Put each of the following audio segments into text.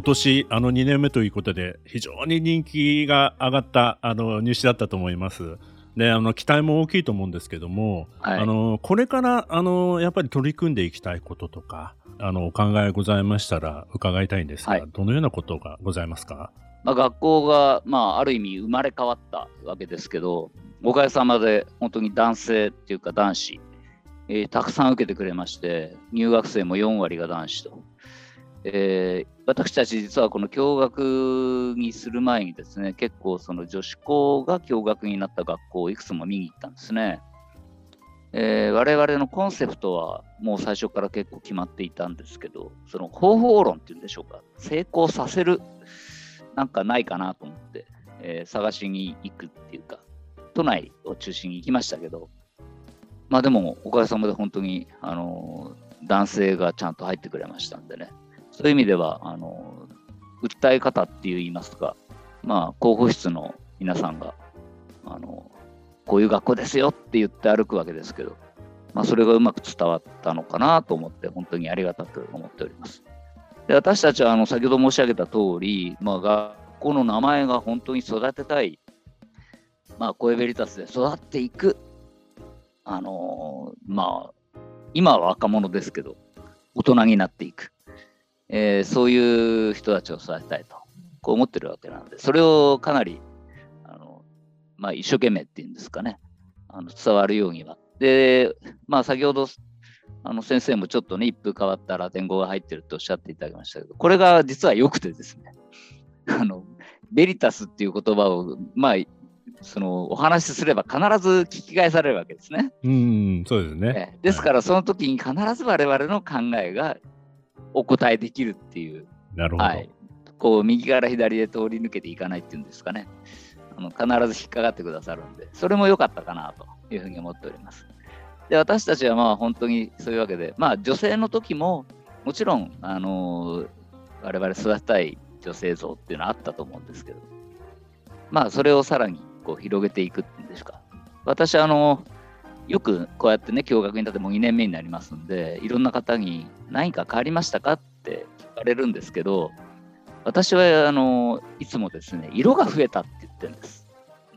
今年あの2年目ということで非常に人気が上がったあの入試だったと思います。であの期待も大きいと思うんですけども、はい、あのこれからあのやっぱり取り組んでいきたいこととかあのお考えございましたら伺いたいんですが、はい、どのようなことがございますか、まあ、学校が、まあ、ある意味生まれ変わったわけですけどおかげさまで本当に男性っていうか男子、えー、たくさん受けてくれまして入学生も4割が男子と。えー、私たち実はこの共学にする前にですね結構その女子校が共学になった学校をいくつも見に行ったんですね。えー、我々のコンセプトはもう最初から結構決まっていたんですけどその方法論っていうんでしょうか成功させるなんかないかなと思って、えー、探しに行くっていうか都内を中心に行きましたけどまあでもおかげさまで本当にあの男性がちゃんと入ってくれましたんでねそういう意味では、あの、訴え方って言いますか、まあ、候補室の皆さんが、あの、こういう学校ですよって言って歩くわけですけど、まあ、それがうまく伝わったのかなと思って、本当にありがたく思っております。で私たちはあの先ほど申し上げた通り、まあ、学校の名前が本当に育てたい、まあ、コエベリタスで育っていく、あの、まあ、今は若者ですけど、大人になっていく。えー、そういう人たちを育てたいとこう思ってるわけなんでそれをかなりあの、まあ、一生懸命っていうんですかねあの伝わるようには。で、まあ、先ほどあの先生もちょっとね一風変わったラテン語が入ってるとおっしゃっていただきましたけどこれが実は良くてですね あのベリタスっていう言葉をまあそのお話しすれば必ず聞き返されるわけですね。うん、そうですね。ですからその時に必ず我々の考えがお答えできるっていう。なるほど。はい、こう右から左で通り抜けていかないっていうんですかね。あの必ず引っかかってくださるんで、それも良かったかなというふうに思っております。で、私たちはまあ本当にそういうわけで、まあ女性の時ももちろん、あのー、我々育てたい女性像っていうのはあったと思うんですけど、まあそれをさらにこう広げていくっていうんですか。私、あのーよくこうやってね、共学に立ってもう2年目になりますんで、いろんな方に何か変わりましたかって聞かれるんですけど、私はあのいつもですね、色が増えたって言ってるんです。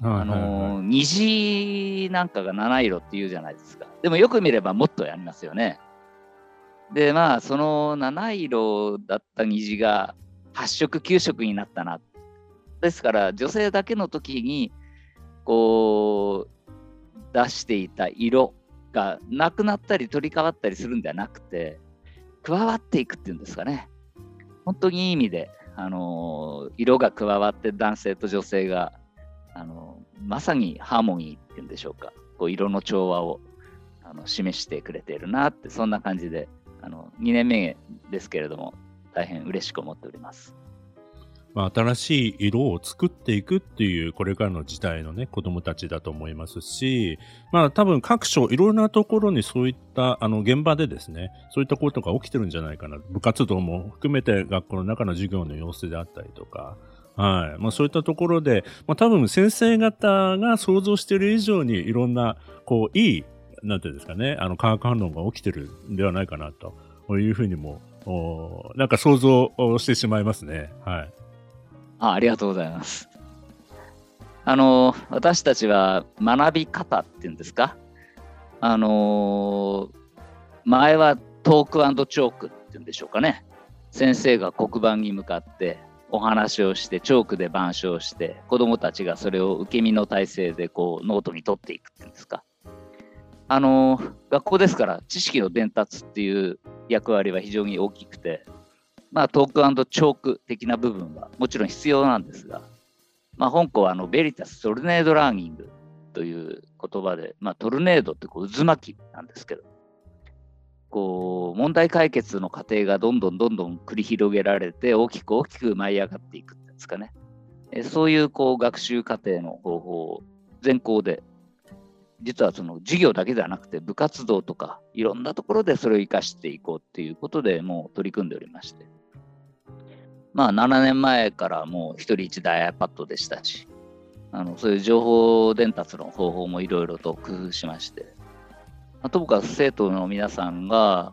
あの虹なんかが七色って言うじゃないですか。でもよく見ればもっとやりますよね。で、まあ、その七色だった虹が8色、9色になったな。ですから、女性だけの時に、こう、出していた色がなくなったり取り替わったりするんではなくて加わっていくっていうんですかね本当にいい意味で、あの色が加わって男性と女性が、あのまさにハーモニーっていうんでしょうかこう色の調和をあの示してくれているなってそんな感じであの2年目ですけれども大変嬉しく思っております。まあ、新しい色を作っていくっていう、これからの時代のね、子供たちだと思いますし、まあ、多分各所、いろんなところにそういった、あの、現場でですね、そういったことが起きてるんじゃないかな。部活動も含めて学校の中の授業の様子であったりとか、はい。まあ、そういったところで、まあ、多分先生方が想像している以上にいろんな、こう、いい、なんていうんですかね、あの、化学反応が起きてるんではないかなというふうにも、なんか想像してしまいますね。はい。あありがとうございます。あの、私たちは学び方っていうんですか？あの、前はトークチョークっていうんでしょうかね。先生が黒板に向かってお話をして、チョークで板書をして、子どもたちがそれを受け身の体制でこうノートに取っていくっていうんですか。あの、学校ですから知識の伝達っていう役割は非常に大きくて、まあ、トークチョーク的な部分はもちろん必要なんですが、まあ、本校はあのベリタス・トルネード・ラーニングという言葉で、まあ、トルネードってこう渦巻きなんですけど、こう問題解決の過程がどんどんどんどん繰り広げられて大きく大きく舞い上がっていくんですかね。えそういうこう学習過程の方法を全校で実はその授業だけではなくて部活動とかいろんなところでそれを生かしていこうっていうことでもう取り組んでおりましてまあ7年前からもう一人一台 iPad でしたしあのそういう情報伝達の方法もいろいろと工夫しまして。まあ、ともかく生徒の皆さんが、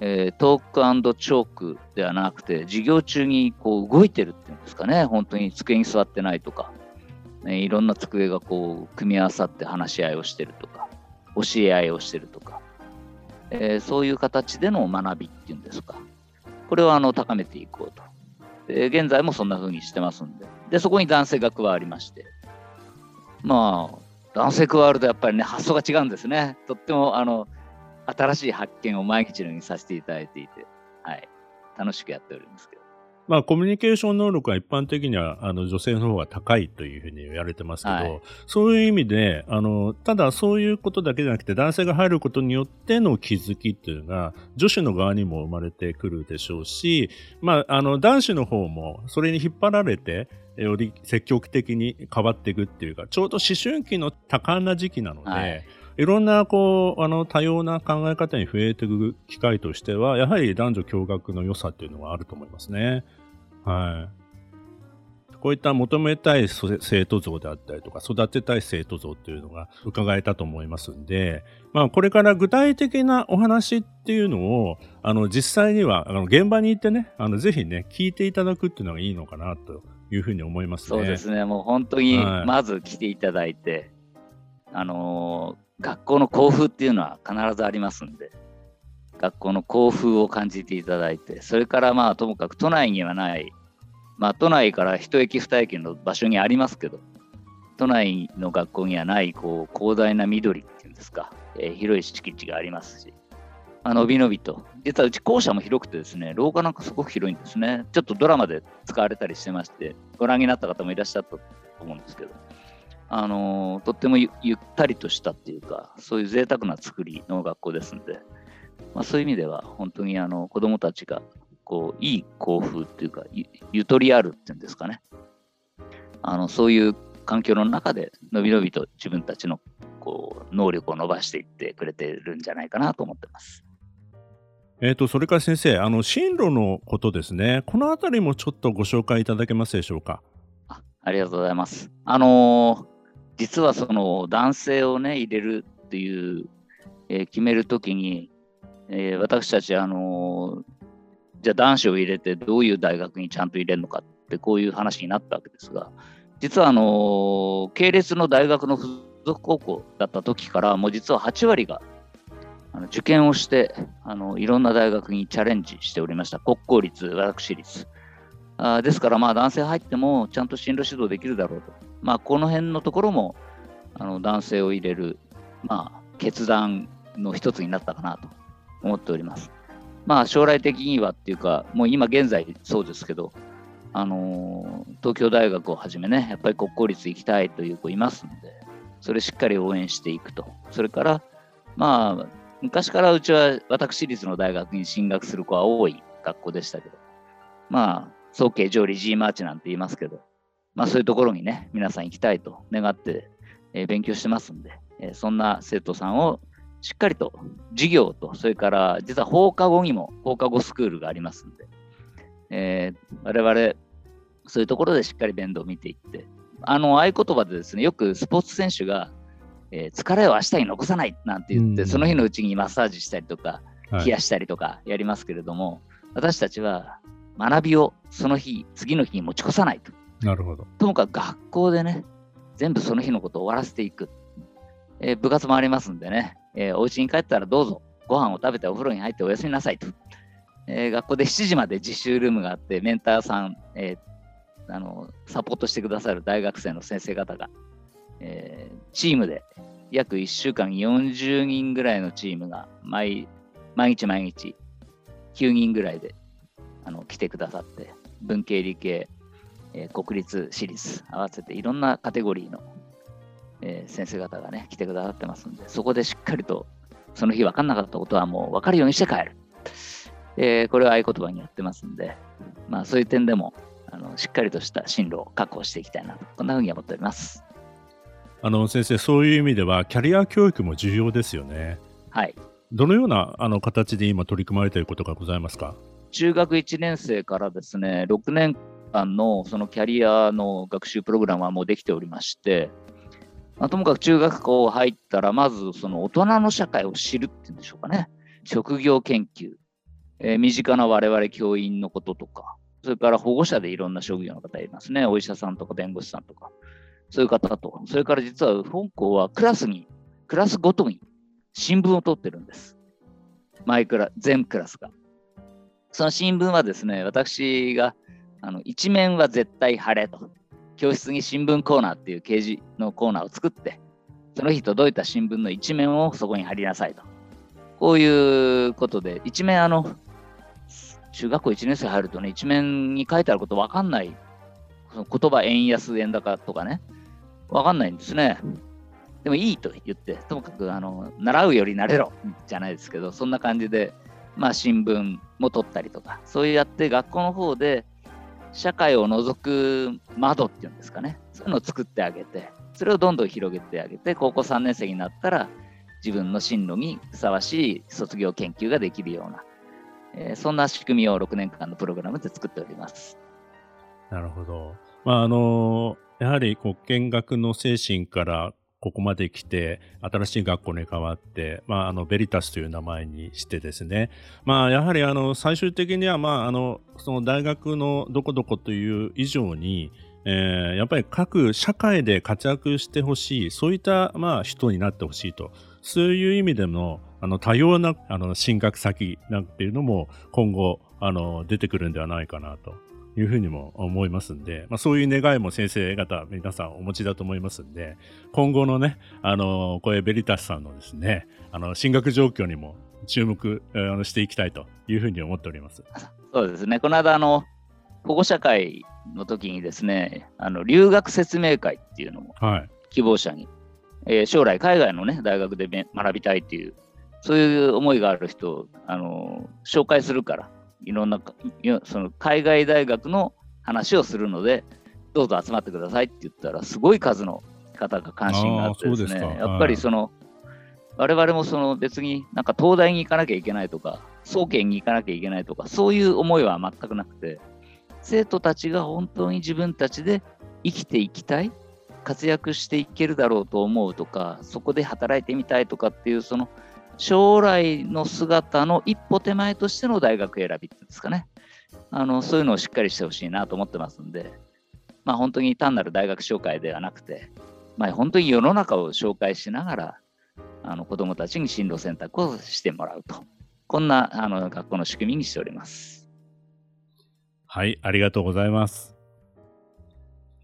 えー、トークチョークではなくて、授業中にこう動いてるっていうんですかね、本当に机に座ってないとか、ね、いろんな机がこう組み合わさって話し合いをしてるとか、教え合いをしてるとか、えー、そういう形での学びっていうんですか、これをあの高めていこうと。で現在もそんな風にしてますんで、でそこに男性が加わりまして、まあ、男性加わるとやっぱりね、発想が違うんですね。とっても、あの、新しい発見を毎日のようにさせていただいていて、はい。楽しくやっておりますけど。まあ、コミュニケーション能力は一般的には、あの、女性の方が高いというふうに言われてますけど、はい、そういう意味で、あの、ただそういうことだけじゃなくて、男性が入ることによっての気づきっていうのが、女子の側にも生まれてくるでしょうし、まあ、あの、男子の方も、それに引っ張られて、より積極的に変わっていくっていうか、ちょうど思春期の多感な時期なので、はい、いろんな、こう、あの、多様な考え方に増えていく機会としては、やはり男女共学の良さっていうのがあると思いますね。はい。こういった求めたい生徒像であったりとか、育てたい生徒像っていうのが伺えたと思いますんで、まあ、これから具体的なお話っていうのを、あの、実際には、あの、現場に行ってね、あの、ぜひね、聞いていただくっていうのがいいのかなというふうに思いますね。そうですね。もう本当に、まず来ていただいて、はい、あのー、学校の校風っていうのは必ずありますんで、学校の校風を感じていただいて、それからまあともかく都内にはない、まあ都内から一駅二駅の場所にありますけど、都内の学校にはないこう広大な緑っていうんですか、えー、広い敷地がありますし、あのびのびと。実はうち校舎も広くてですね、廊下なんかすごく広いんですね。ちょっとドラマで使われたりしてまして、ご覧になった方もいらっしゃったと思うんですけど、あのー、とってもゆったりとしたっていうか、そういう贅沢な作りの学校ですんで、まあ、そういう意味では本当にあの子どもたちがこういい校風っていうかゆ、ゆとりあるっていうんですかね。あのそういう環境の中でのびのびと自分たちのこう能力を伸ばしていってくれてるんじゃないかなと思ってます。えっ、ー、と、それから先生、あの、進路のことですね。このあたりもちょっとご紹介いただけますでしょうか？あありがとうございます。あのー、実はその男性をね、入れるっていう、えー、決めるときに、えー、私たち、あのじゃあ男子を入れてどういう大学にちゃんと入れるのかってこういう話になったわけですが、実はあの系列の大学の付属高校だった時から、もう実は8割があの受験をしてあのいろんな大学にチャレンジしておりました。国公立私立。あですからまあ男性入ってもちゃんと進路指導できるだろうと。まあこの辺のところもあの男性を入れるまあ決断の一つになったかなと。思っております。まあ将来的にはっていうかもう今現在そうですけどあのー、東京大学をはじめねやっぱり国公立行きたいという子いますんでそれしっかり応援していくと。それからまあ昔からうちは私立の大学に進学する子は多い学校でしたけど、まあ、早慶上理 G マーチなんて言いますけど、まあそういうところにね、皆さん行きたいと願って、えー、勉強してますんで、えー、そんな生徒さんをしっかりと授業と、それから実は放課後にも放課後スクールがありますんで、えー、我々、そういうところでしっかり面倒を見ていって、あの合言葉でですね、よくスポーツ選手がえー、疲れを明日に残さないなんて言って、その日のうちにマッサージしたりとか、冷やしたりとかやりますけれども、はい、私たちは学びをその日、次の日に持ち越さないと。なるほど。ともかく学校でね、全部その日のことを終わらせていく。えー、部活もありますんでね、えー、お家に帰ったらどうぞ、ご飯を食べてお風呂に入ってお休みなさいと。えー、学校で7時まで実習ルームがあって、メンターさん、えー、あのサポートしてくださる大学生の先生方がえー、チームで約1週間40人ぐらいのチームが毎毎日毎日9人ぐらいであの来てくださって文系理系、え、国立私立合わせていろんなカテゴリーの、えー、先生方がね来てくださってますんでそこでしっかりとその日分かんなかったことはもう分かるようにして帰る。えー、これは合言葉にやってますんで、まあ、そういう点でもあのしっかりとした進路を確保していきたいなと、こんなふうに思っております。あの先生、そういう意味では、キャリア教育も重要ですよね。はい。どのようなあの形で今取り組まれていることがございますか？中学1年生からですね、6年間のそのキャリアの学習プログラムはもうできておりまして、まあ、ともかく中学校入ったら、まずその大人の社会を知るっていうんでしょうかね。職業研究、えー、身近な我々教員のこととか、それから保護者でいろんな職業の方いますね。お医者さんとか弁護士さんとか、そういう方と、それから実は本校はクラスに、クラスごとに新聞を取ってるんです。マイクラ、全クラスが。その新聞はですね、私があの一面は絶対晴れと、教室に新聞コーナーっていう掲示のコーナーを作って、その日届いた新聞の一面をそこに貼りなさいと。こういうことで、一面あの、中学校1年生入るとね、一面に書いてあること分かんない。その言葉円安、円高とかね、分かんないんですね。でもいいと言って、ともかくあの習うより慣れろじゃないですけど、そんな感じで、まあ、新聞も取ったりとか、そうやって学校の方で社会を覗く窓っていうんですかね、そういうのを作ってあげて、それをどんどん広げてあげて、高校3年生になったら、自分の進路にふさわしい卒業研究ができるような、えー、そんな仕組みを6年間のプログラムで作っております。なるほど。まあ、あの、やはりこう見学の精神からここまで来て、新しい学校に変わって、まあ、あの、ベリタスという名前にしてですね、まあ、やはり、あの、最終的には、まあ、あの、その大学のどこどこという以上に、えー、やっぱり各社会で活躍してほしい、そういった、まあ、人になってほしいと。そういう意味での、あの、多様な、あの、進学先なんていうのも、今後、あの、出てくるんではないかなと。いうふうにも思いますんで、まあ、そういう願いも先生方、皆さんお持ちだと思いますんで、今後のね、あの、これベリタスさんのですね、あの、進学状況にも注目、していきたいというふうに思っております。そうですね。この間、あの、保護者会の時にですね、あの、留学説明会っていうのも、希望者に、はい、えー、将来海外のね、大学で学びたいっていう、そういう思いがある人を、あの、紹介するから、いろんなその海外大学の話をするので、どうぞ集まってくださいって言ったら、すごい数の方が関心があってですね、すやっぱりその、我々もその別になんか東大に行かなきゃいけないとか、総研に行かなきゃいけないとか、そういう思いは全くなくて、生徒たちが本当に自分たちで生きていきたい、活躍していけるだろうと思うとか、そこで働いてみたいとかっていう、その将来の姿の一歩手前としての大学選びっていうんですかね。あのそういうのをしっかりしてほしいなと思ってますんで、まあ、本当に単なる大学紹介ではなくて、まあ、本当に世の中を紹介しながら、あの子どもたちに進路選択をしてもらうと、こんなあの学校の仕組みにしております。はい、ありがとうございます。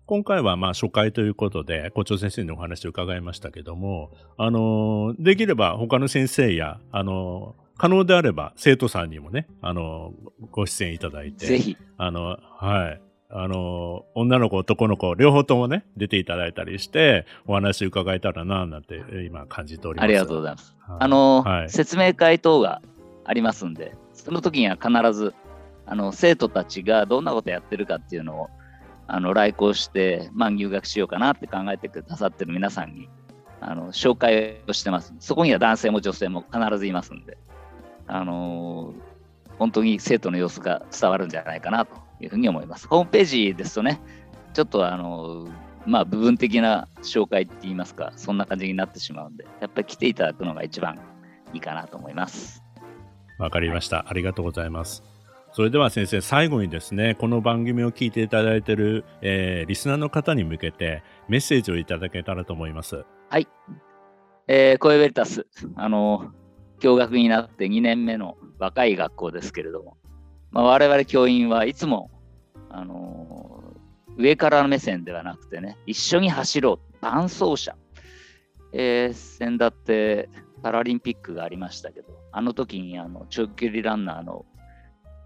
今回はまあ初回ということで、校長先生にお話を伺いましたけども、あの、できれば他の先生や、あの、可能であれば生徒さんにもね、あの、ご出演いただいて、ぜひ。あの、はい。あの、女の子、男の子、両方ともね、出ていただいたりして、お話伺えたらな、なんて今感じております。ありがとうございます。はい、あの、はい、説明会等がありますんで、その時には必ず、あの、生徒たちがどんなことやってるかっていうのを、あの来校して、まあ、入学しようかなって考えてくださってる皆さんにあの紹介をしてます。そこには男性も女性も必ずいますんで、あのー、本当に生徒の様子が伝わるんじゃないかなというふうに思います。ホームページですとね、ちょっとあのー、まあ部分的な紹介って言いますか、そんな感じになってしまうんで、やっぱり来ていただくのが一番いいかなと思います。わかりました、ありがとうございます。それでは先生、最後にですね、この番組を聞いていただいている、えー、リスナーの方に向けてメッセージをいただけたらと思います。はい。えー、コエベルタス、あの、教学になって2年目の若い学校ですけれども、まあ、我々教員はいつも、あのー、上からの目線ではなくてね、一緒に走ろう、伴走者。えー、先だってパラリンピックがありましたけど、あの時にあの長距離ランナーの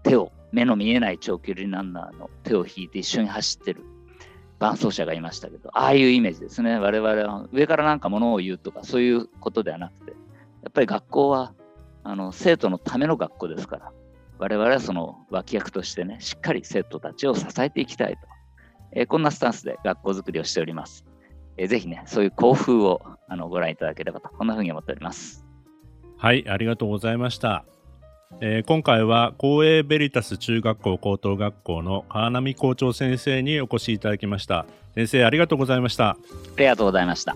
手を、目の見えない長距離ランナーの手を引いて一緒に走ってる伴走者がいましたけど、ああいうイメージですね。我々は上からなんかものを言うとか、そういうことではなくて、やっぱり学校はあの生徒のための学校ですから、我々はその脇役としてね、しっかり生徒たちを支えていきたいと、えー、こんなスタンスで学校づくりをしております。えー、ぜひね、そういう校風をあのご覧いただければと、こんなふうに思っております。はい、ありがとうございました。えー、今回は公営ベリタス中学校高等学校の川波校長先生にお越しいただきました。先生ありがとうございました。ありがとうございました。